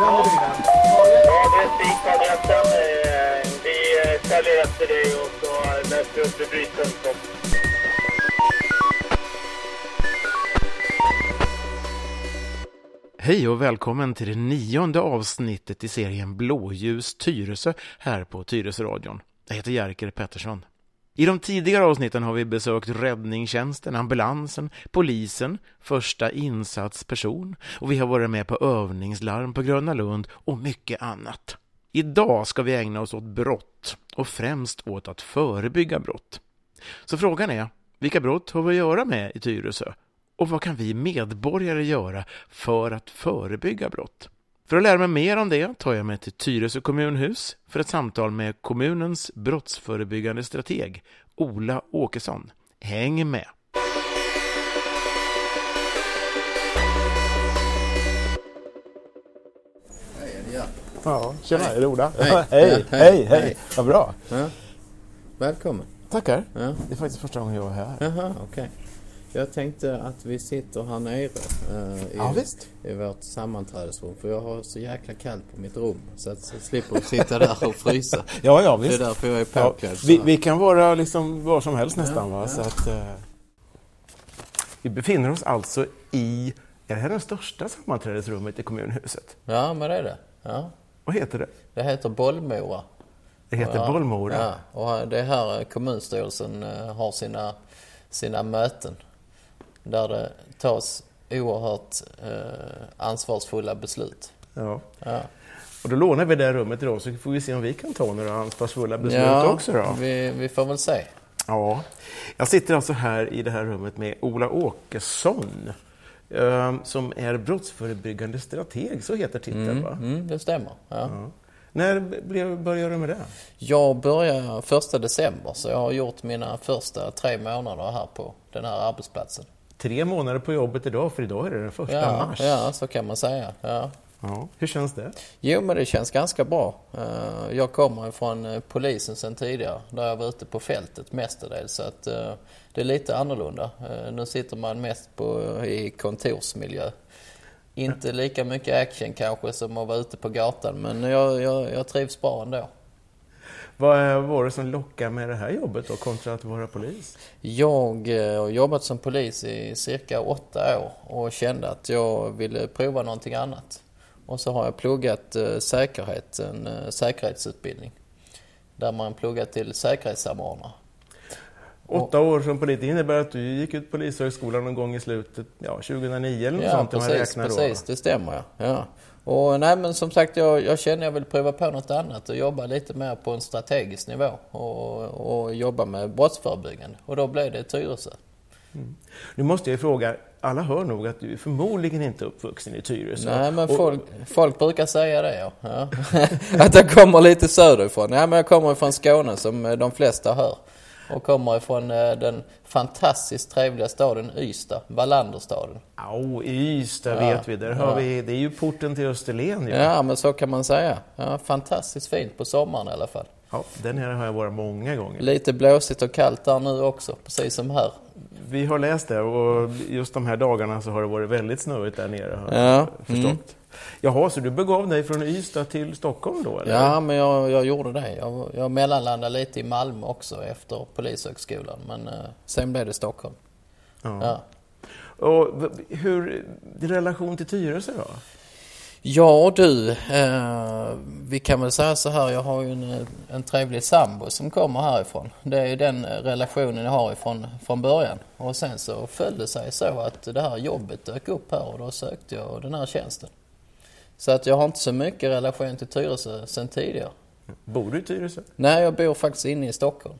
Ja, det är Vi följer efter dig och så upp. Hej och välkommen till det nionde avsnittet i serien Blåljus Tyresö här på Tyresöradion. Jag heter Jerker Pettersson. I de tidigare avsnitten har vi besökt räddningstjänsten, ambulansen, polisen, första insatsperson och vi har varit med på övningslarm på Gröna Lund och mycket annat. Idag ska vi ägna oss åt brott och främst åt att förebygga brott. Så frågan är, vilka brott har vi att göra med i Tyresö? Och vad kan vi medborgare göra för att förebygga brott? För att lära mig mer om det tar jag mig till Tyresö kommunhus för ett samtal med kommunens brottsförebyggande strateg Ola Åkesson. Häng med! Ja, tjena, är det Ola? Hej. hej, Ja, hej, hej, hej. hej. Vad bra. Ja. Välkommen. Tackar. Ja. Det är faktiskt första gången jag är här. Jaha, okej. Jag tänkte att vi sitter här nere eh, i, Ja, visst. i vårt sammanträdesrum. För jag har så jäkla kallt på mitt rum. Så att jag slipper sitta där och frysa. Ja, ja, Det är visst. därför jag är Ja, påklädd. så vi, vi kan vara liksom var som helst nästan. Va? ja. Så att, eh, vi befinner oss alltså i, är det här det största sammanträdesrummet i kommunhuset? Ja, men det är det. Ja. Vad heter det? Det heter Bollmora. Det heter ja. Bollmora. Ja, och det är här kommunstyrelsen eh, har sina, sina möten. Där det tas oerhört eh, ansvarsfulla beslut. Ja. Ja. Och då lånar vi det rummet idag så får vi se om vi kan ta några ansvarsfulla beslut ja, också. Då. Vi, vi får väl se. Ja, jag sitter alltså här i det här rummet med Ola Åkesson eh, som är brottsförebyggande strateg, så heter titeln va? Mm, det stämmer. Ja. Ja. När började du med det? Jag börjar första december så jag har gjort mina första tre månader här på den här arbetsplatsen. Tre månader på jobbet idag, för idag är det den första Ja, mars. ja, så kan man säga. Ja. Ja. Hur känns det? Jo, men det känns ganska bra. Eh, Jag kommer från eh, polisen sedan tidigare, där jag var ute på fältet mestadels. Så att eh, det är lite annorlunda. Nu sitter man mest på, i kontorsmiljö. Inte lika mycket action kanske som att vara ute på gatan, men jag, jag, jag trivs bra ändå. Vad är- var det som lockade med det här jobbet då, kontra att vara polis? Jag eh, har jobbat som polis i cirka åtta år och kände att jag ville prova någonting annat. Och så har jag pluggat eh, säkerhet, en eh, säkerhetsutbildning. Där man pluggar till säkerhetssamordnare. Åtta år som polis, det innebär att du gick ut Polishögskolan någon gång i slutet, ja 2009 eller något Ja, sånt om man precis, räknar då. precis. Det stämmer ja. Och nej men som sagt, jag, jag känner jag vill prova på något annat och jobba lite mer på en strategisk nivå och, och jobba med brottsförebyggande. Och då blev det Tyresö. Nu måste jag fråga, alla hör nog att du är förmodligen inte uppvuxen i Tyresö. Nej men Och- folk, folk brukar säga det ja. ja. att jag kommer lite söderifrån. Ja men jag kommer ifrån Skåne som de flesta hör. Och kommer ifrån eh, den fantastiskt trevliga staden Ystad, Wallanderstaden. Au, Ystad Ja, vet vi. Där har ja. vi, det är ju porten till Österlen ju. Ja men så kan man säga. Ja, fantastiskt fint på sommaren i alla fall. Ja, den här har jag varit många gånger. Lite blåsigt och kallt där nu också, precis som här. Vi har läst det och just de här dagarna så har det varit väldigt snöigt där nere har Ja, jag förstått. Jaha, så du begav dig från Ystad till Stockholm då? Eller? Ja, men jag, jag gjorde det. Jag, jag mellanlandade lite i Malmö också efter Polishögskolan, men eh, sen blev det Stockholm. Ja. Ja. Och hur, din relation till Tyresö då? Ja du, eh, vi kan väl säga så här, jag har ju en, en trevlig sambo som kommer härifrån. Det är ju den relationen jag har ifrån från början. Och sen så följde det sig så att det här jobbet dök upp här och då sökte jag den här tjänsten. Så att jag har inte så mycket relation till Tyresö sen tidigare. Bor du i Tyresö? Nej, jag bor faktiskt inne i Stockholm.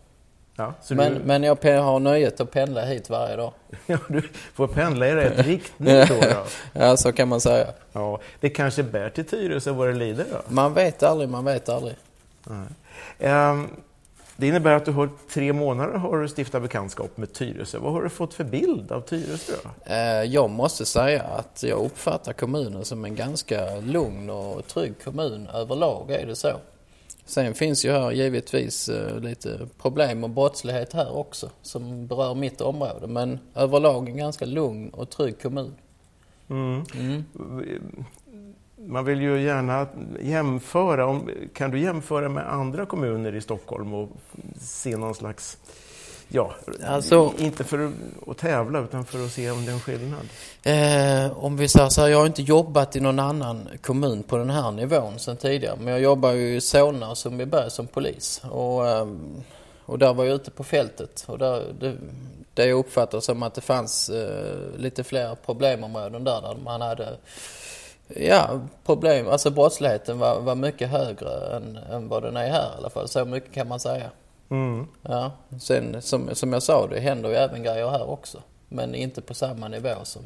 Ja, Men, du, men jag har nöjet att pendla hit varje dag. ja, du får pendla i rätt riktning då, då. Ja, så kan man säga. Ja, det kanske bär till Tyresö vad det lider då? Man vet aldrig, man vet aldrig. Ehm, Det innebär att du har tre månader har du stiftat bekantskap med Tyresö. Vad har du fått för bild av Tyresö? då? Eh, Jag måste säga att jag uppfattar kommunen som en ganska lugn och trygg kommun överlag är det så. Sen finns ju här givetvis eh, lite problem och brottslighet här också som berör mitt område. Men överlag en ganska lugn och trygg kommun. Mm. Mm. man vill ju gärna jämföra. Kan du jämföra med andra kommuner i Stockholm och se någon slags Ja, alltså, inte för att tävla utan för att se om det är en skillnad. Eh, om vi säger så här, jag har inte jobbat i någon annan kommun på den här nivån sedan tidigare. Men jag jobbar ju i Solna och Sundbyberg som polis. Och, eh, och där var jag ute på fältet. Och där, det, det jag uppfattar som att det fanns eh, lite fler problemområden där, där man hade Ja, problem, alltså brottsligheten var, var mycket högre än, än vad den är här i alla fall. Så mycket kan man säga. Mm. Ja, sen som, som jag sa, det händer ju även grejer här också. Men inte på samma nivå som,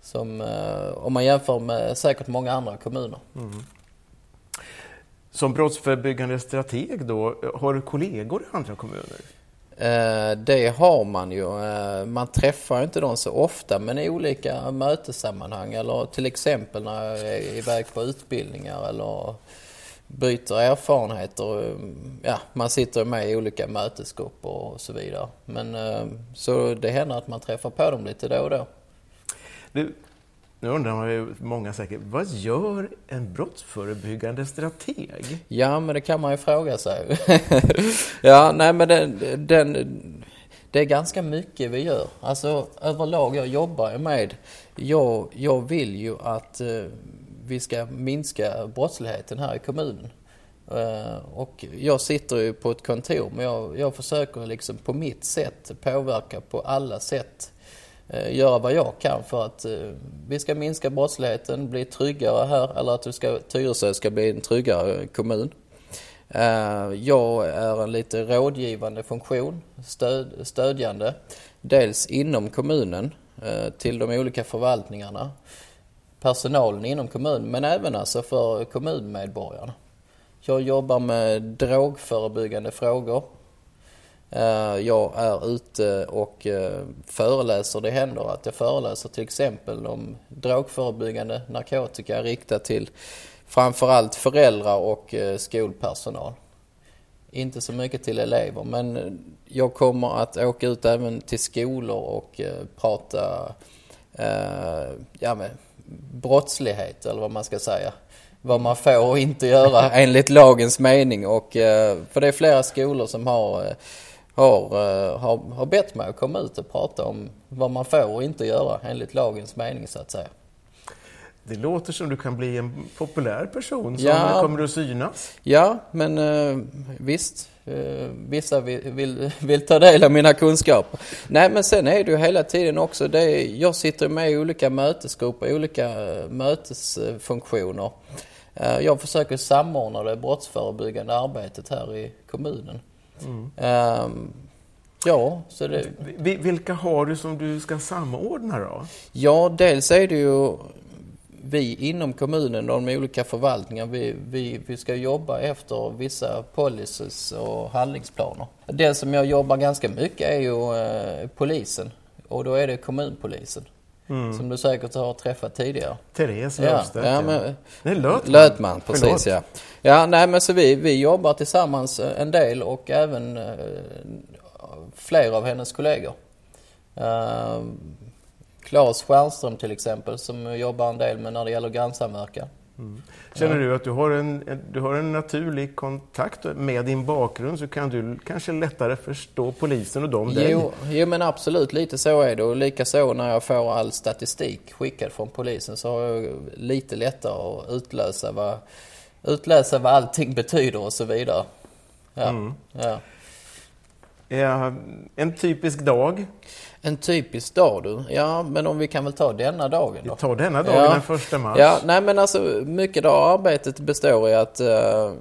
som eh, om man jämför med säkert många andra kommuner. Mm. Som brottsförebyggande strateg då, har du kollegor i andra kommuner? Eh, det har man ju. Eh, man träffar inte dem så ofta men i olika mötessammanhang eller till exempel när jag är iväg på utbildningar eller byter erfarenheter. Ja, man sitter med i olika mötesgrupper och så vidare. Men eh, så det händer att man träffar på dem lite då och då. Du, nu undrar man ju många säkert, vad gör en brottsförebyggande strateg? Ja, men det kan man ju fråga sig. ja, nej men den, den, det är ganska mycket vi gör. Alltså överlag, jag jobbar med, jag, jag vill ju att eh, vi ska minska brottsligheten här i kommunen. Eh, och jag sitter ju på ett kontor men jag, jag försöker liksom på mitt sätt påverka på alla sätt. Eh, göra vad jag kan för att eh, vi ska minska brottsligheten, bli tryggare här eller att ska, Tyresö ska bli en tryggare kommun. Jag är en lite rådgivande funktion, stöd, stödjande. Dels inom kommunen till de olika förvaltningarna personalen inom kommunen men även alltså för kommunmedborgarna. Jag jobbar med drogförebyggande frågor. Eh, jag är ute och eh, föreläser. Det händer att jag föreläser till exempel om drogförebyggande narkotika riktat till framförallt föräldrar och eh, skolpersonal. Inte så mycket till elever men jag kommer att åka ut även till skolor och prata ja, med brottslighet eller vad man ska säga. Vad man får och inte göra enligt lagens mening och eh, för det är flera skolor som har eh, har, eh, har, har bett mig att komma ut och prata om vad man får och inte göra enligt lagens mening så att säga. Det låter som du kan bli en populär person som ja, kommer att synas. Ja, men visst. Eh, vissa vill, vill, vill, ta del av mina kunskaper. Nej men sen är det ju hela tiden också det, jag sitter med i olika mötesgrupper, olika eh, mötesfunktioner. Eh, jag försöker samordna det brottsförebyggande arbetet här i kommunen. Mm. Um, ja, så det... Vilka har du som du ska samordna då? Ja, dels är det ju vi inom kommunen och de olika förvaltningarna, vi, vi, vi ska jobba efter vissa policies och handlingsplaner. Det som jag jobbar ganska mycket är ju eh, polisen och då är det kommunpolisen. Mm. Som du säkert har träffat tidigare. Therese Löfstedt. Ja, ja, men, Nej, Lötman. Lötman, precis Förlåt. ja. Ja, nej men så vi, vi jobbar tillsammans eh, en del och även eh, fler av hennes kollegor. Uh, Claes Stjernström till exempel som jobbar en del med när det gäller grannsamverkan. Mm. Känner du att du har, en, du har en naturlig kontakt med din bakgrund så kan du kanske lättare förstå polisen och dem jo, jo men absolut, lite så är det och likaså när jag får all statistik skickad från polisen så har jag lite lättare att utläsa vad, utläsa vad allting betyder och så vidare. Ja, mm. ja. En typisk dag? En typisk dag du? Ja, men om vi kan väl ta denna dagen då? Vi tar denna dagen, ja. den första mars. Ja, nej men alltså mycket av arbetet består i att uh,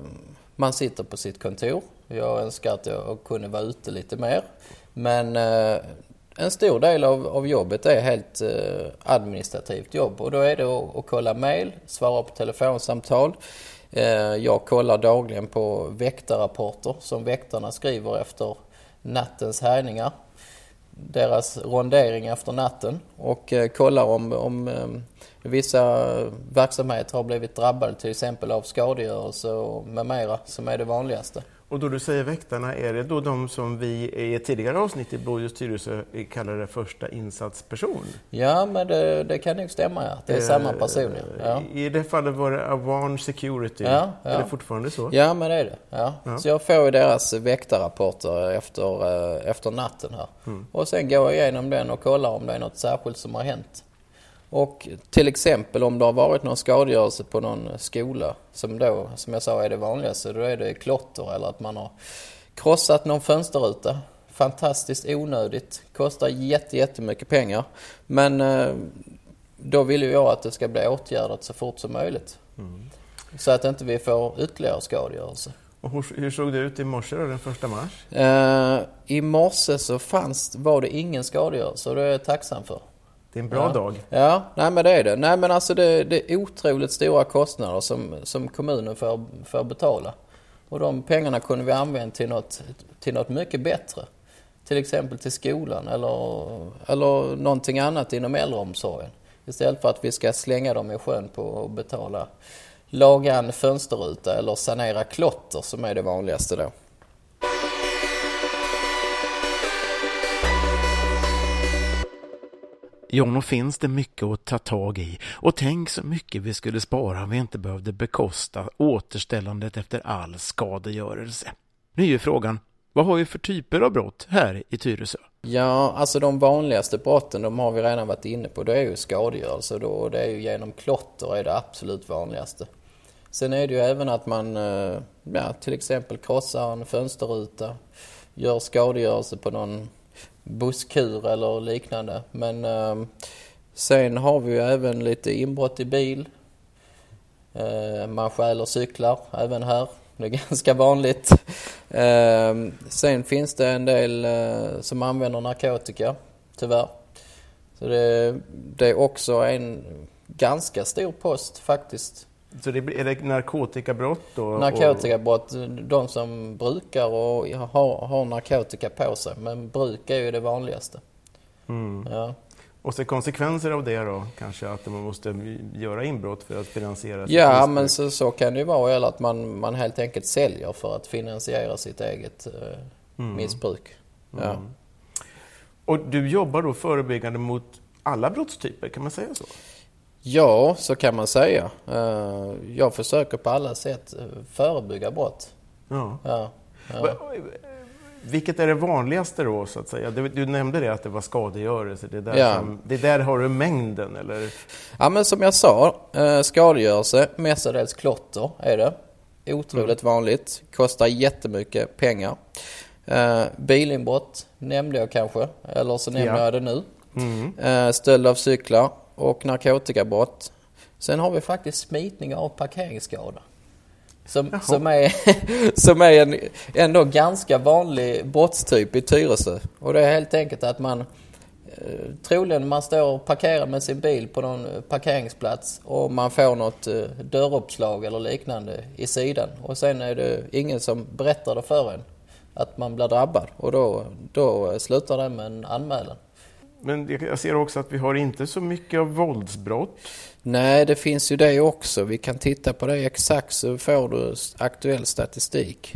man sitter på sitt kontor. Jag önskar att jag kunde vara ute lite mer. Men uh, en stor del av, av jobbet är helt uh, administrativt jobb och då är det att, att kolla mail, svara på telefonsamtal. Jag kollar dagligen på väktarrapporter som väktarna skriver efter nattens härjningar deras rondering efter natten och eh, kollar om, om eh, vissa verksamheter har blivit drabbade till exempel av skadegörelse och med mera som är det vanligaste. Och då du säger väktarna, är det då de som vi i ett tidigare avsnitt i Blåljus styrelse kallade första insatsperson? Ja, men det, det kan nog stämma, ja. Det är eh, samma person, ja. I det fallet var det Avarn Security. Ja. Är det fortfarande så? Ja, men det är det. Så jag får ju deras väktarrapporter efter, eh, efter natten här. Mm. Och sen går jag igenom den och kollar om det är något särskilt som har hänt. Och till exempel om det har varit någon skadegörelse på någon skola som då, som jag sa, är det vanligaste. Då är det klotter eller att man har krossat någon fönsterruta. Fantastiskt onödigt. Kostar jätte, jättemycket pengar. Men eh, då vill ju jag att det ska bli åtgärdat så fort som möjligt. Mm. Så att inte vi får ytterligare skadegörelse. Och hur, såg det ut i morse då, den första mars? Eh, I morse så fanns, var det ingen skadegörelse och det är jag tacksam för. Det är en bra ja. dag. Ja, nej men det är det. Nej men alltså det, det är otroligt stora kostnader som, som kommunen får, får betala. Och de pengarna kunde vi använt till något, till något mycket bättre. Till exempel till skolan eller, eller någonting annat inom äldreomsorgen. Istället för att vi ska slänga dem i sjön på att betala laga en fönsterruta eller sanera klotter som är det vanligaste då. Ja, nog finns det mycket att ta tag i och tänk så mycket vi skulle spara om vi inte behövde bekosta återställandet efter all skadegörelse. Nu är ju frågan, vad har vi för typer av brott här i Tyresö? Ja, alltså de vanligaste brotten, de har vi redan varit inne på. Det är ju skadegörelse då och det är ju genom klotter är det absolut vanligaste. Sen är det ju även att man, eh, ja, till exempel krossar en fönsterruta, gör skadegörelse på någon busskur eller liknande. Men eh, sen har vi ju även lite inbrott i bil. Eh, man stjäler cyklar även här. Det är ganska vanligt. Eh, sen finns det en del eh, som använder narkotika, tyvärr. Så det, det är också en ganska stor post faktiskt. Så det, är det narkotikabrott då? Narkotikabrott, de som brukar och har, har narkotika på sig. Men bruk är ju det vanligaste. Mm. Ja. Och så konsekvenser av det då? Kanske att man måste göra inbrott för att finansiera sitt Ja, men så, så kan det ju vara. Eller att man, man helt enkelt säljer för att finansiera sitt eget eh, mm. missbruk. Ja. Mm. Och du jobbar då förebyggande mot alla brottstyper, kan man säga så? Ja, så kan man säga. Eh, jag försöker på alla sätt eh, förebygga brott. Ja. ja, ja. Vilket är det vanligaste då, så att säga? Du, nämnde det, att det var skadegörelse. Det där, ja. som, det där har du mängden, eller? Ja, men som jag sa, eh, skadegörelse, mestadels klotter är det. Otroligt mm. vanligt, kostar jättemycket pengar. bilinbrott nämnde jag kanske, eller så nämner ja. jag det nu. Mm. stöld av cyklar, och narkotikabrott. Sen har vi faktiskt smitning av parkeringsskada. Som, som, är, som är en ändå ganska vanlig brottstyp i Tyresö. Och det är helt enkelt att man eh, troligen man står och parkerar med sin bil på någon parkeringsplats och man får något eh, dörruppslag eller liknande i sidan. Och sen är det ingen som berättar det för en att man blir drabbad och då, då slutar det med en anmälan. Men jag ser också att vi har inte så mycket av våldsbrott. Nej, det finns ju det också. Vi kan titta på det exakt så får du aktuell statistik.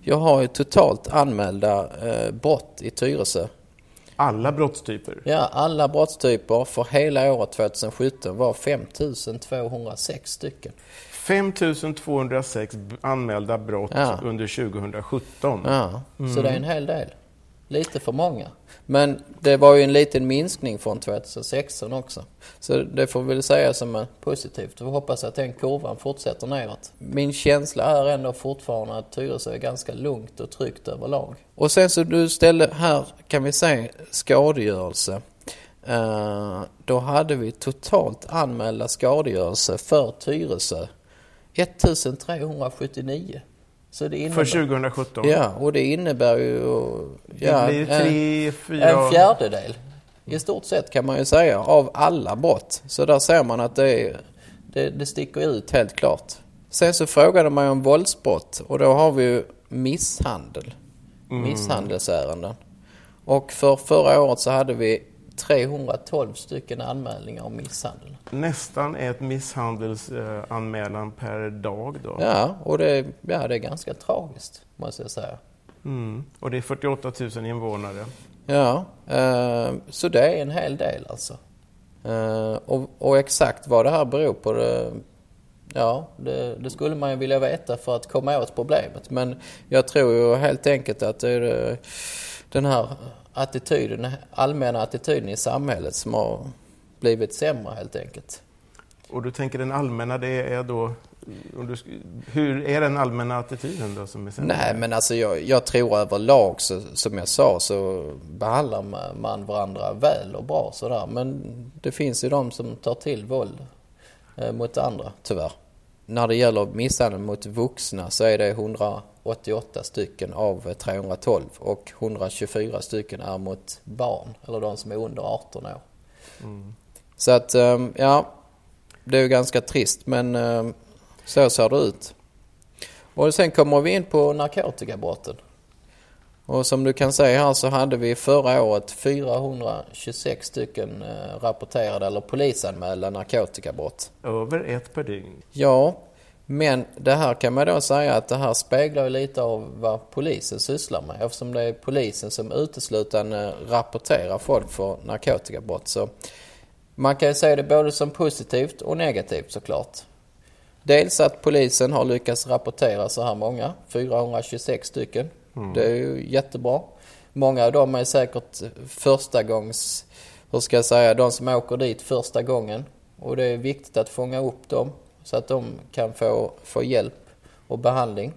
Jag har ju totalt anmälda eh, brott i Tyresö. Alla brottstyper? Ja, alla brottstyper för hela året 2017 var 5206 stycken. 5206 anmälda brott ja. under 2017. Ja, mm. så det är en hel del. Lite för många. Men det var ju en liten minskning från 2016 också. Så det får vi väl säga som är positivt. Vi hoppas att den kurvan fortsätter neråt. Min känsla är ändå fortfarande att Tyresö är ganska lugnt och tryggt överlag. Och sen så du ställde här kan vi säga skadegörelse. Uh, då hade vi totalt anmälda skadegörelse för Tyresö 1379. Innebär, för 2017? Ja, och det innebär ju... Ja, det blir tre, fyra... En fjärdedel. I stort sett kan man ju säga av alla brott. Så där ser man att det, det, det sticker ut helt klart. Sen så frågade man ju om våldsbrott och då har vi ju misshandel. Mm. Misshandelsärenden. Och för förra året så hade vi 312 stycken anmälningar om misshandel. Nästan ett misshandelsanmälan per dag då? Ja, och det, ja, det är ganska tragiskt måste jag säga. Mm. Och det är 48 000 invånare? Ja, eh, så det är en hel del alltså. Eh, och, och, exakt vad det här beror på, det, ja, det, det, skulle man ju vilja veta för att komma åt problemet. Men jag tror ju helt enkelt att det är den här attityden, allmänna attityden i samhället som har blivit sämre helt enkelt. Och du tänker den allmänna, det är då du, hur är den allmänna attityden då som är sämre? Nej men alltså jag, jag tror överlag så, som jag sa så behandlar man varandra väl och bra sådär. Men det finns ju de som tar till våld eh, mot andra tyvärr. När det gäller misshandel mot vuxna så är det 188 stycken av 312 och 124 stycken är mot barn eller de som är under 18 år. Mm. Så att ehm, ja, det är ju ganska trist men ehm, så ser det ut. Och sen kommer vi in på narkotikabrotten. Och som du kan se här så hade vi förra året 426 stycken eh, rapporterade eller polisanmälda narkotikabrott. Över ett per dygn? Ja, men det här kan man då säga att det här speglar lite av vad polisen sysslar med eftersom det är polisen som uteslutande rapporterar folk för narkotikabrott. Så man kan ju se det både som positivt och negativt såklart. Dels att polisen har lyckats rapportera så här många, 426 stycken. Mm. Det är ju jättebra. Många av dem är säkert första gångs, hur ska jag säga, de som åker dit första gången. Och det är viktigt att fånga upp dem så att de kan få, få hjälp och behandling.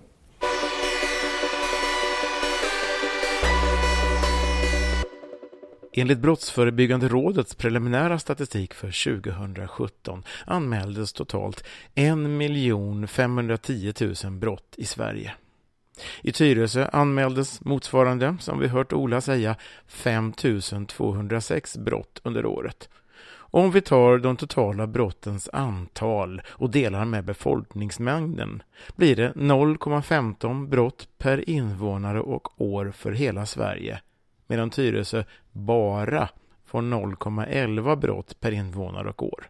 Enligt Brottsförebyggande rådets preliminära statistik för 2017 anmäldes totalt 1 510 000 brott i Sverige. I Tyresö anmäldes motsvarande, som vi hört Ola säga, 5 206 brott under året. Om vi tar de totala brottens antal och delar med befolkningsmängden blir det 0,15 brott per invånare och år för hela Sverige medan Tyresö bara får 0,11 brott per invånare och år.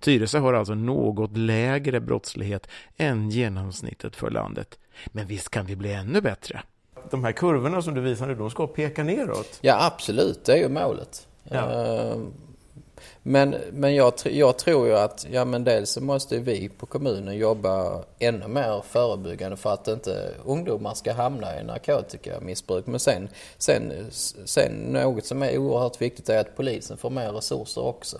Tyresö har alltså något lägre brottslighet än genomsnittet för landet. Men visst kan vi bli ännu bättre? De här kurvorna som du visar nu, de ska peka neråt? Ja, absolut. Det är ju målet. Ja. Eh, men, men jag, jag tror ju att, ja men dels så måste vi på kommunen jobba ännu mer förebyggande för att inte ungdomar ska hamna i narkotikamissbruk. Men sen, sen, sen något som är oerhört viktigt är att polisen får mer resurser också.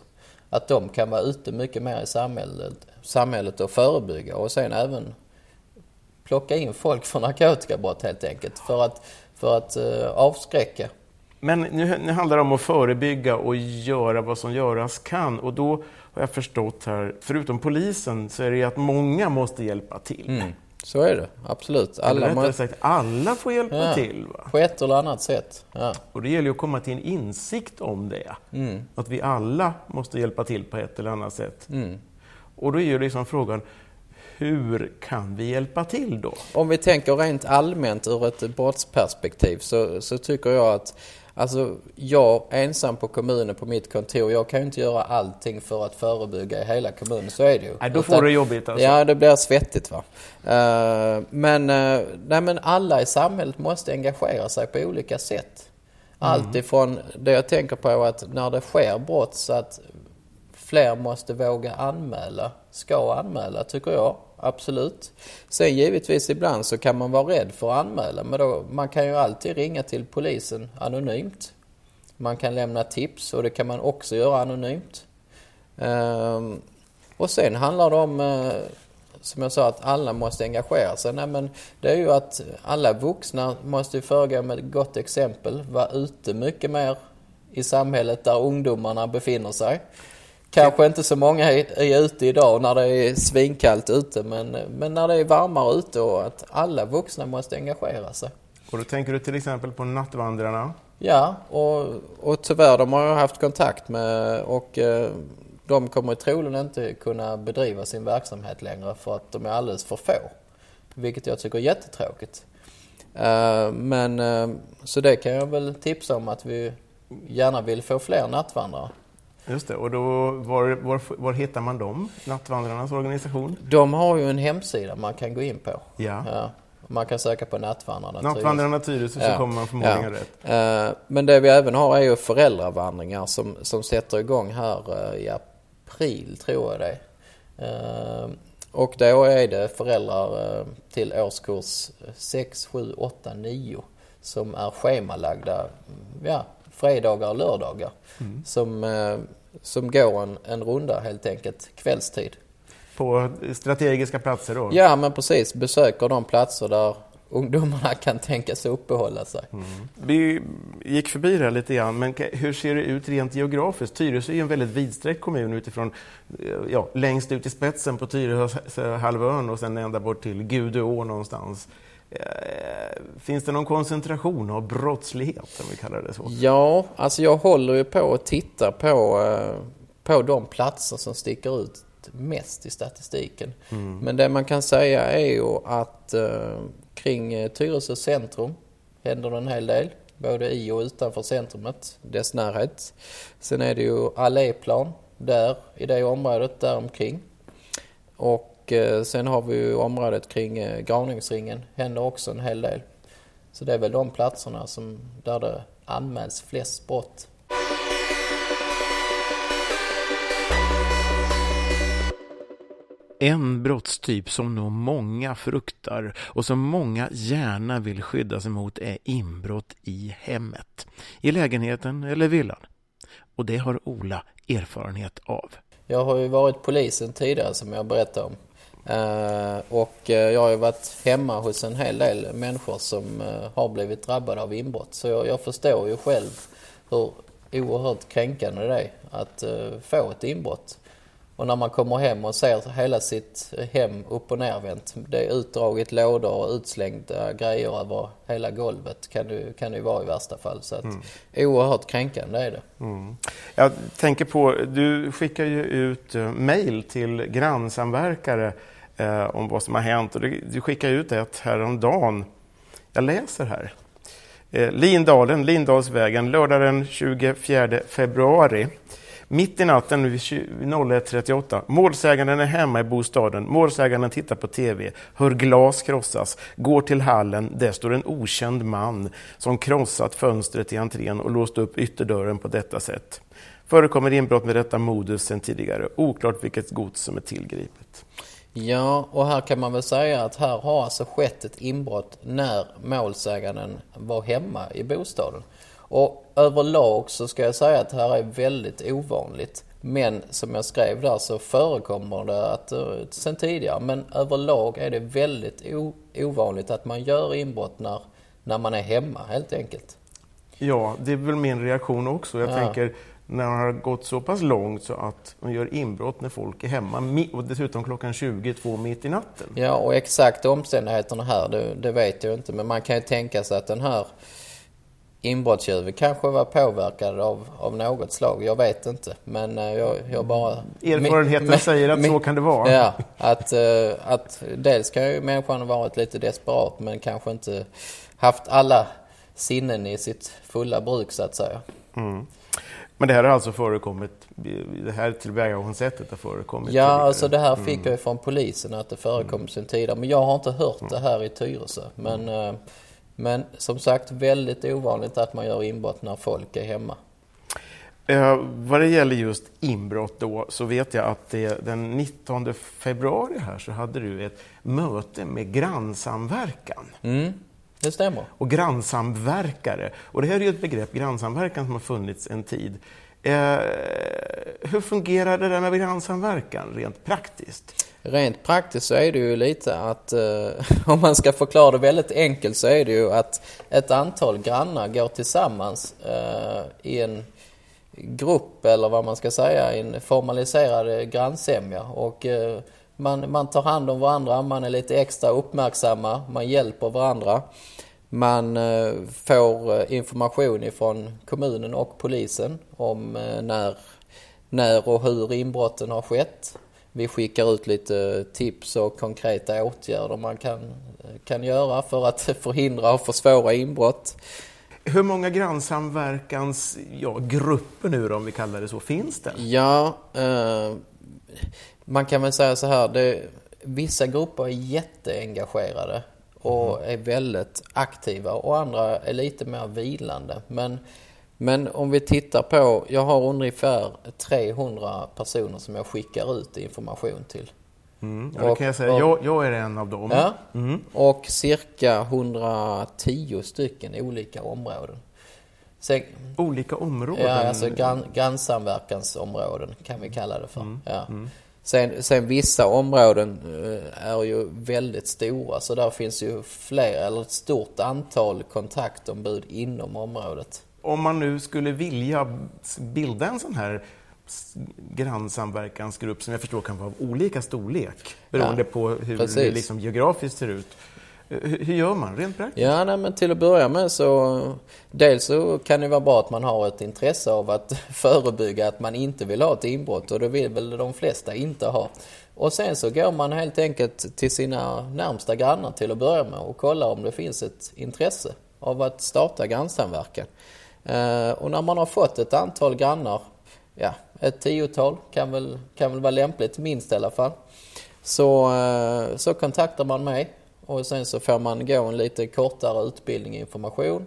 Att de kan vara ute mycket mer i samhället, samhället och förebygga och sen även plocka in folk för narkotikabrott helt enkelt. För att, för att uh, avskräcka men nu, nu handlar det om att förebygga och göra vad som göras kan. Och då har jag förstått här, förutom polisen, så är det att många måste hjälpa till. Mm. Så är det, absolut. Alla, må... sagt, alla får hjälpa ja, till. Va? På ett eller annat sätt. Ja. Och det gäller att komma till en insikt om det. Mm. Att vi alla måste hjälpa till på ett eller annat sätt. Mm. Och då är ju liksom frågan, hur kan vi hjälpa till då? Om vi tänker rent allmänt ur ett brottsperspektiv så, så tycker jag att Alltså jag ensam på kommunen på mitt kontor, jag kan ju inte göra allting för att förebygga i hela kommunen, så är det ju. Nej, då får Utan, du jobbigt alltså. Ja, det blir svettigt va. Uh, men, uh, nej, men alla i samhället måste engagera sig på olika sätt. Mm. Allt ifrån det jag tänker på att när det sker brott så att fler måste våga anmäla, ska anmäla tycker jag absolut. Sen givetvis ibland så kan man vara rädd för att anmäla men då, man kan ju alltid ringa till polisen anonymt. Man kan lämna tips och det kan man också göra anonymt. Ehm, och sen handlar det om, eh, som jag sa, att alla måste engagera sig. Nej, men det är ju att alla vuxna måste föregå med ett gott exempel, vara ute mycket mer i samhället där ungdomarna befinner sig. Kanske inte så många är, ute idag när det är svinkallt ute men, men när det är varmare ute och att alla vuxna måste engagera sig. Och då tänker du till exempel på nattvandrarna? Ja, och, och tyvärr de har jag haft kontakt med och eh, de kommer troligen inte kunna bedriva sin verksamhet längre för att de är alldeles för få. Vilket jag tycker är jättetråkigt. Eh, men eh, så det kan jag väl tipsa om att vi gärna vill få fler nattvandrare. Just det, och då, var, var, var hittar man dem, Nattvandrarnas organisation? De har ju en hemsida man kan gå in på. Ja. ja. Man kan söka på Nattvandrarna Nattvandrarna Tyresö så ja. kommer man förmodligen ja. rätt. Men det vi även har är ju föräldravandringar som, som sätter igång här i april tror jag det Och då är det föräldrar till årskurs 6, 7, 8, 9 som är schemalagda ja, fredagar och lördagar. Mm. Som, som går en, en runda helt enkelt kvällstid. På strategiska platser då? Ja men precis, besöker de platser där ungdomarna kan tänka sig uppehålla sig. Mm. Vi gick förbi det här lite grann, men hur ser det ut rent geografiskt? Tyresö är ju en väldigt vidsträckt kommun utifrån, ja, längst ut i spetsen på Tyresöhalvön och sen ända bort till Gudeå någonstans. Eh, finns det någon koncentration av brottslighet, om vi kallar det så? Ja, alltså jag håller ju på att titta på, eh, på de platser som sticker ut mest i statistiken. Mm. Men det man kan säga är ju att eh, kring Tyresö centrum händer det en hel del. Både i och utanför centrumet, dess närhet. Sen är det ju alléplan där, i det området där omkring. Och och eh, sen har vi ju området kring eh, Graningsringen, händer också en hel del. Så det är väl de platserna som, där det anmäls flest brott. En brottstyp som nog många fruktar och som många gärna vill skydda sig mot är inbrott i hemmet, i lägenheten eller villan. Och det har Ola erfarenhet av. Jag har ju varit polisen tidigare som jag berättade om. Uh, och uh, jag har ju varit hemma hos en hel del människor som uh, har blivit drabbade av inbrott. Så jag, jag, förstår ju själv hur oerhört kränkande det är att få ett inbrott. Och när man kommer hem och ser hela sitt hem upp och nervänt. Det är utdraget lådor och utslängda grejer över hela golvet kan det, kan det ju vara i värsta fall. Så att mm. oerhört kränkande är det. Mm. Jag tänker på, du skickar ju ut mejl till grannsamverkare eh, om vad som har hänt. Och du, du skickade ut ett häromdagen. Jag läser här. Eh, Lindalen, Lindalsvägen, lördag den 24 februari. Mitt i natten vid 01.38. Målsäganden är hemma i bostaden. Målsäganden tittar på TV, hör glas krossas, går till hallen. Där står en okänd man som krossat fönstret i entrén och låst upp ytterdörren på detta sätt. Förekommer inbrott med detta modus sedan tidigare. Oklart vilket gods som är tillgripet. Ja, och här kan man väl säga att här har alltså skett ett inbrott när målsäganden var hemma i bostaden. Och överlag så ska jag säga att det här är väldigt ovanligt. Men som jag skrev där så förekommer det att, eh, sen tidigare. Men överlag är det väldigt ovanligt att man gör inbrott när, när man är hemma helt enkelt. Ja, det är väl min reaktion också. Jag ja. tänker när man har gått så pass långt så att man gör inbrott när folk är hemma och dessutom klockan 22 mitt i natten. Ja, och exakt omständigheterna här, det, det vet jag inte. Men man kan ju tänka sig att den här inbrottstjuven kanske var påverkad av, av något slag. Jag vet inte. Men eh, jag, jag bara... Erfarenheten men, säger att men, så kan det vara. Ja, att, eh, att dels kan ju människan ha varit lite desperat men kanske inte haft alla sinnen i sitt fulla bruk så att säga. Mm. Men det här har alltså förekommit, det här tillvägagångssättet har förekommit? Ja, alltså det här fick mm. jag från polisen att det förekom mm. sen tidigare. Men jag har inte hört mm. det här i Tyresö. Men, mm. men som sagt, väldigt ovanligt att man gör inbrott när folk är hemma. Eh, vad det gäller just inbrott då, så vet jag att det, den 19 februari här så hade du ett möte med grannsamverkan. Mm. Det stämmer. Och grannsamverkare. Och det här är ju ett begrepp, grannsamverkan, som har funnits en tid. Eh, hur fungerar det där med grannsamverkan rent praktiskt? Rent praktiskt så är det ju lite att, eh, om man ska förklara det väldigt enkelt, så är det ju att ett antal grannar går tillsammans eh, i en grupp, eller vad man ska säga, i en formaliserad grannsämja. Och, eh, man, man tar hand om varandra, man är lite extra uppmärksamma, man hjälper varandra. Man eh, får eh, information ifrån kommunen och polisen om eh, när, när och hur inbrotten har skett. Vi skickar ut lite tips och konkreta åtgärder man kan, kan göra för att förhindra och försvåra inbrott. Hur många grannsamverkansgrupper ja, nu då, om vi kallar det så, finns det? Ja, eh, man kan väl säga så här. Det, vissa grupper är jätteengagerade och mm. är väldigt aktiva och andra är lite mer vilande. Men, men om vi tittar på, jag har ungefär 300 personer som jag skickar ut information till. Mm, ja, det kan jag säga. Och, jag, jag, är en av dem. Ja, mm. Och cirka 110 stycken olika områden. Sen, olika områden? Ja, alltså grann, grannsamverkansområden kan vi kalla det för. Mm. Ja. Sen, sen vissa områden eh, är ju väldigt stora så där finns ju fler eller ett stort antal kontaktombud inom området. Om man nu skulle vilja bilda en sån här grannsamverkansgrupp som jag förstår kan vara av olika storlek beroende ja, på hur precis. det liksom geografiskt ser ut. Hur gör man rent praktiskt? Ja, nej, men till att börja med så dels så kan det vara bra att man har ett intresse av att förebygga att man inte vill ha ett inbrott och det vill väl de flesta inte ha. Och sen så går man helt enkelt till sina närmsta grannar till att börja med och kollar om det finns ett intresse av att starta grannsamverkan. Eh, och när man har fått ett antal grannar, ja ett tiotal kan väl, kan väl vara lämpligt, minst i alla fall. Så, eh, så kontaktar man mig och sen så får man gå en lite kortare utbildning i information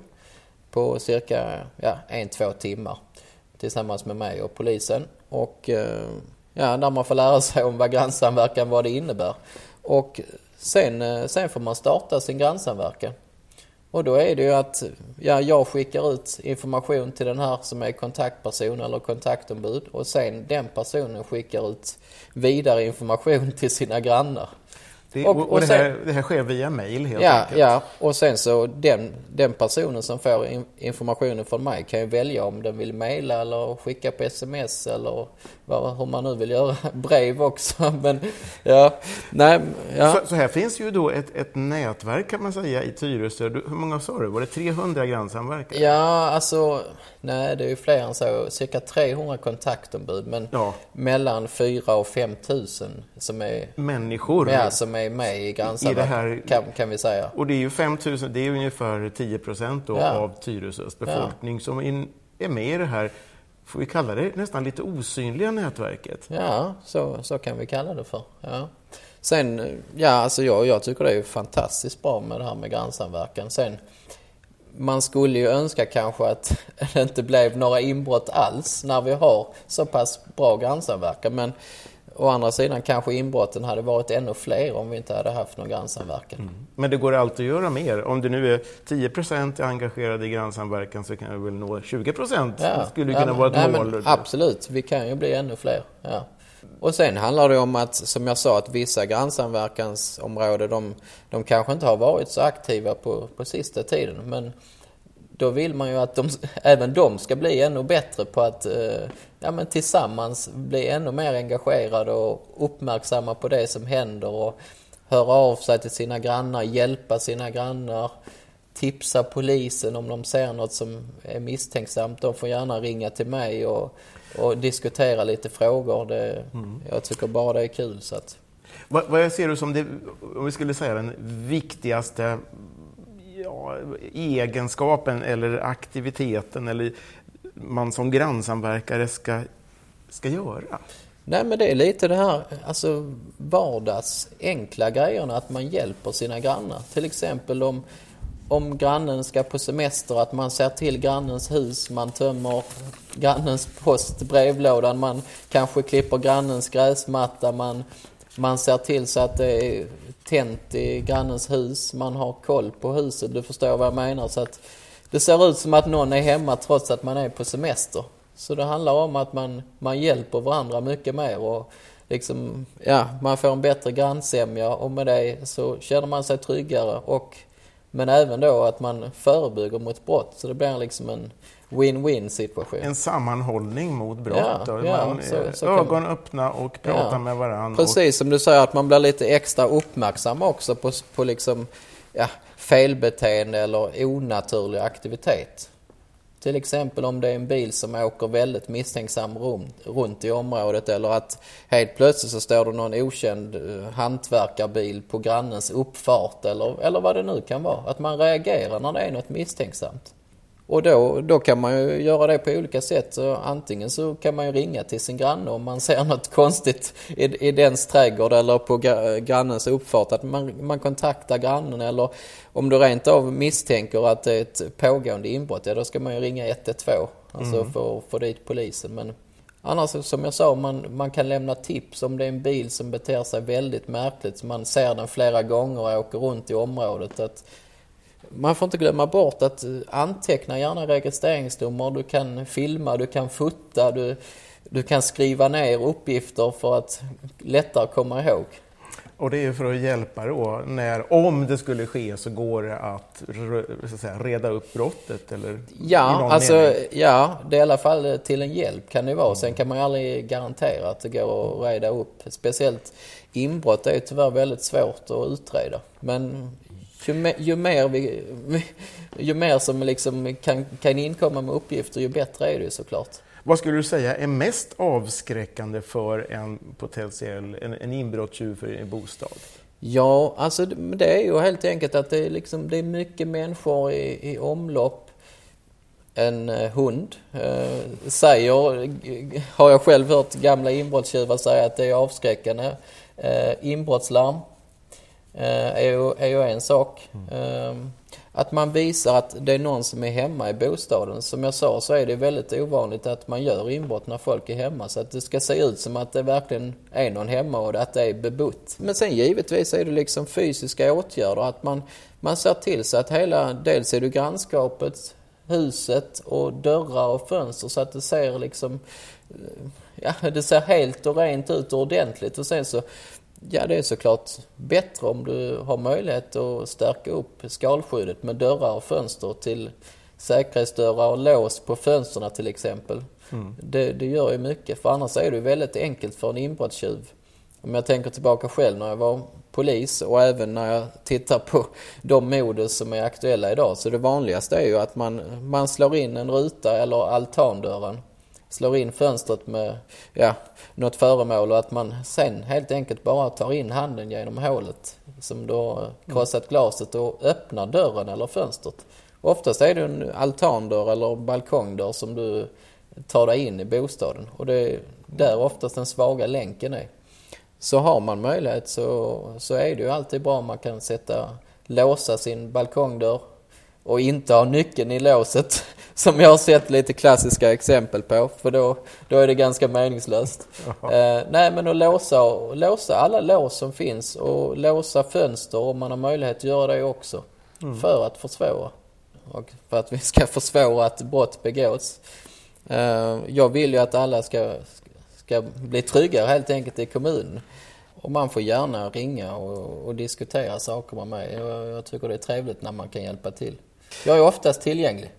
på cirka ja, en, två timmar tillsammans med mig och polisen. Och eh, ja, där man får lära sig om vad grannsamverkan, vad det innebär. Och sen, eh, sen får man starta sin grannsamverkan. Och då är det ju att ja, jag skickar ut information till den här som är kontaktperson eller kontaktombud och sen den personen skickar ut vidare information till sina grannar. Det, och, och, och det, här, det, här, sker via mail helt ja, enkelt? Ja, och sen så den, den personen som får informationen från mig kan ju välja om den vill mejla eller skicka på sms eller vad, hur man nu vill göra. Brev också. Men ja, nej. Ja. Så, så, här finns ju då ett, ett nätverk kan man säga i Tyresö. Hur många sa du? Var det 300 grannsamverkare? Ja, alltså nej det är ju fler än så. Cirka 300 kontaktombud men ja. mellan 4 och 5 000 som är människor. Ja, som är är med i grannsamverkan kan, kan vi säga. Och det är ju 5 000, det är ungefär 10 procent ja. av Tyresös befolkning ja. som är med i det här, får vi kalla det nästan lite osynliga nätverket? Ja, så, så kan vi kalla det för. Ja. Sen, ja alltså jag, jag tycker det är fantastiskt bra med det här med grannsamverkan. Sen, man skulle ju önska kanske att det inte blev några inbrott alls när vi har så pass bra grannsamverkan. Men Å andra sidan kanske inbrotten hade varit ännu fler om vi inte hade haft någon grannsamverkan. Mm. Men det går alltid att göra mer. Om det nu är 10 är engagerade i grannsamverkan så kan vi väl nå 20 procent. Ja. Det skulle kunna ja, vara ett nej, mål. absolut, vi kan ju bli ännu fler. Ja. Och sen handlar det om att, som jag sa, att vissa grannsamverkansområden de, de kanske inte har varit så aktiva på, på sista tiden. Men då vill man ju att de, även de ska bli ännu bättre på att eh, ja, men tillsammans bli ännu mer engagerade och uppmärksamma på det som händer och höra av sig till sina grannar, hjälpa sina grannar, tipsa polisen om de ser något som är misstänksamt. De får gärna ringa till mig och, och diskutera lite frågor. Det, mm. Jag tycker bara det är kul. Så att... Vad, vad ser du som det, om vi skulle säga den viktigaste ja, egenskapen eller aktiviteten eller man som grannsamverkare ska, ska göra? Nej men det är lite det här alltså vardags enkla grejerna att man hjälper sina grannar. Till exempel om, om grannen ska på semester att man ser till grannens hus, man tömmer grannens post, brevlådan, man kanske klipper grannens gräsmatta, man, man ser till så att det är tänt i grannens hus, man har koll på huset, du förstår vad jag menar. Så att det ser ut som att någon är hemma trots att man är på semester. Så det handlar om att man, man hjälper varandra mycket mer och liksom, ja, man får en bättre grannsämja och med det så känner man sig tryggare och men även då att man förebygger mot brott så det blir liksom en win-win situation. En sammanhållning mot brott. Ja, ja, man, så, så ögon man, öppna och prata ja, med varandra. Precis och... som du säger att man blir lite extra uppmärksam också på, på liksom, ja, felbeteende eller onaturlig aktivitet. Till exempel om det är en bil som åker väldigt misstänksam runt i området eller att helt plötsligt så står det någon okänd eh, hantverkarbil på grannens uppfart eller, eller vad det nu kan vara. Att man reagerar när det är något misstänksamt. Och då, då kan man ju göra det på olika sätt. Så antingen så kan man ju ringa till sin granne om man ser något konstigt i, i dens trädgård eller på grannens uppfart. Att man, man kontaktar grannen eller om du rent av misstänker att det är ett pågående inbrott, ja då ska man ju ringa 112. Alltså mm. för att få dit polisen. Men annars som jag sa, man, man kan lämna tips om det är en bil som beter sig väldigt märkligt. Man ser den flera gånger och åker runt i området. Att man får inte glömma bort att eh, anteckna gärna registreringsnummer. Du kan filma, du kan fota, du, du kan skriva ner uppgifter för att lättare komma ihåg. Och det är för att hjälpa då, när, om det skulle ske så går det att, så att säga, reda upp brottet? Eller ja, alltså, ja, det är i alla fall till en hjälp kan det vara. Sen kan man ju aldrig garantera att det går att reda upp. Speciellt inbrott är ju tyvärr väldigt svårt att utreda. Men ju, mer, ju mer, vi, ju mer som liksom kan, kan inkomma med uppgifter, ju bättre är det såklart. Vad skulle du säga är mest avskräckande för en potentiell en, en inbrottstjuv för en bostad? Ja, alltså det är ju helt enkelt att det är, liksom, det är mycket människor i, i omlopp. En eh, hund eh, säger, har jag själv hört gamla inbrottstjuvar säga att det är avskräckande. Eh, inbrottslarm Eh, är ju, är ju en sak. Mm. Att man visar att det är någon som är hemma i bostaden. Som jag sa så är det väldigt ovanligt att man gör inbrott när folk är hemma. Så att det ska se ut som att det verkligen är någon hemma och att det är bebott. Men sen givetvis är det liksom fysiska åtgärder. Att man, man ser till så att hela, dels är det grannskapet, huset och dörrar och fönster så att det ser liksom eh, Ja, det ser helt och rent ut och ordentligt och sen så Ja, det är såklart bättre om du har möjlighet att stärka upp skalskyddet med dörrar och fönster till säkerhetsdörrar och lås på fönstren till exempel. Mm. Det, det, gör ju mycket, för annars är det väldigt enkelt för en inbrottstjuv. Om jag tänker tillbaka själv när jag var polis och även när jag tittar på de modus som är aktuella idag. Så det vanligaste är ju att man, man slår in en ruta eller altandörren slår in fönstret med ja, något föremål och att man sen helt enkelt bara tar in handen genom hålet som då krossat glaset och öppnar dörren eller fönstret. Oftast är det en altandörr eller balkongdörr som du tar dig in i bostaden och det är där oftast den svaga länken är. Så har man möjlighet så, så är det ju alltid bra om man kan sätta, låsa sin balkongdörr och inte ha nyckeln i låset som jag har sett lite klassiska exempel på för då, då är det ganska meningslöst. Eh, nej men att låsa, låsa alla lås som finns och låsa fönster om man har möjlighet att göra det också. Mm. För att försvåra. Och för att vi ska försvåra att brott begås. Eh, jag vill ju att alla ska, ska bli tryggare helt enkelt i kommunen. Och man får gärna ringa och, och diskutera saker med mig. Jag, jag tycker det är trevligt när man kan hjälpa till. Jag är oftast tillgänglig.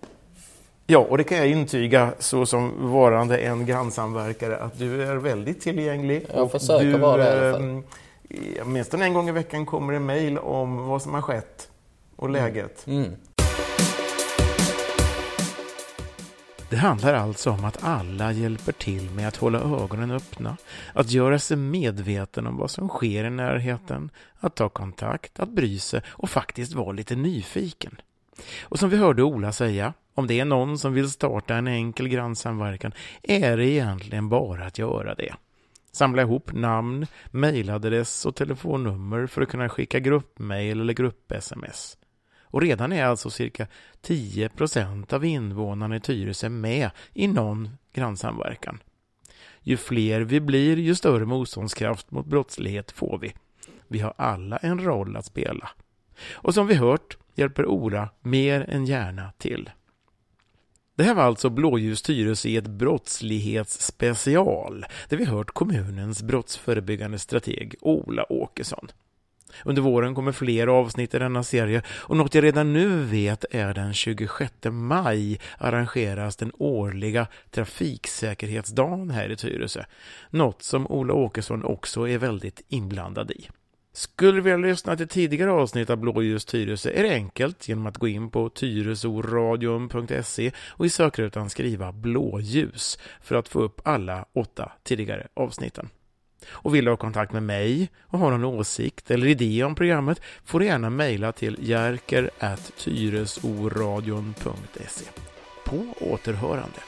Ja, och det kan jag intyga så som varande en grannsamverkare att du är väldigt tillgänglig. Jag försöker du, vara det i alla fall. Eh, åtminstone en gång i veckan kommer det mejl om vad som har skett och mm. läget. Mm. Det handlar alltså om att alla hjälper till med att hålla ögonen öppna, att göra sig medveten om vad som sker i närheten, att ta kontakt, att bry sig och faktiskt vara lite nyfiken. Och som vi hörde Ola säga, om det är någon som vill starta en enkel grannsamverkan är det egentligen bara att göra det. Samla ihop namn, mejladress och telefonnummer för att kunna skicka gruppmejl eller grupp-sms. Och redan är alltså cirka 10% av invånarna i Tyresö med i någon grannsamverkan. Ju fler vi blir, ju större motståndskraft mot brottslighet får vi. Vi har alla en roll att spela. Och som vi hört hjälper Ola mer än gärna till. Det här var alltså Blåljus Tyresö i ett brottslighetsspecial där vi hört kommunens brottsförebyggande strateg Ola Åkesson. Under våren kommer fler avsnitt i denna serie och något jag redan nu vet är den 26 maj arrangeras den årliga trafiksäkerhetsdagen här i Tyresö. Något som Ola Åkesson också är väldigt inblandad i. Skulle du vilja lyssna till tidigare avsnitt av Blåljus Tyresö är det enkelt genom att gå in på tyresoradion.se och i sökrutan skriva blåljus för att få upp alla åtta tidigare avsnitten. Och vill du ha kontakt med mig och ha någon åsikt eller idé om programmet får du gärna mejla till jerker.tyresoradion.se På återhörande.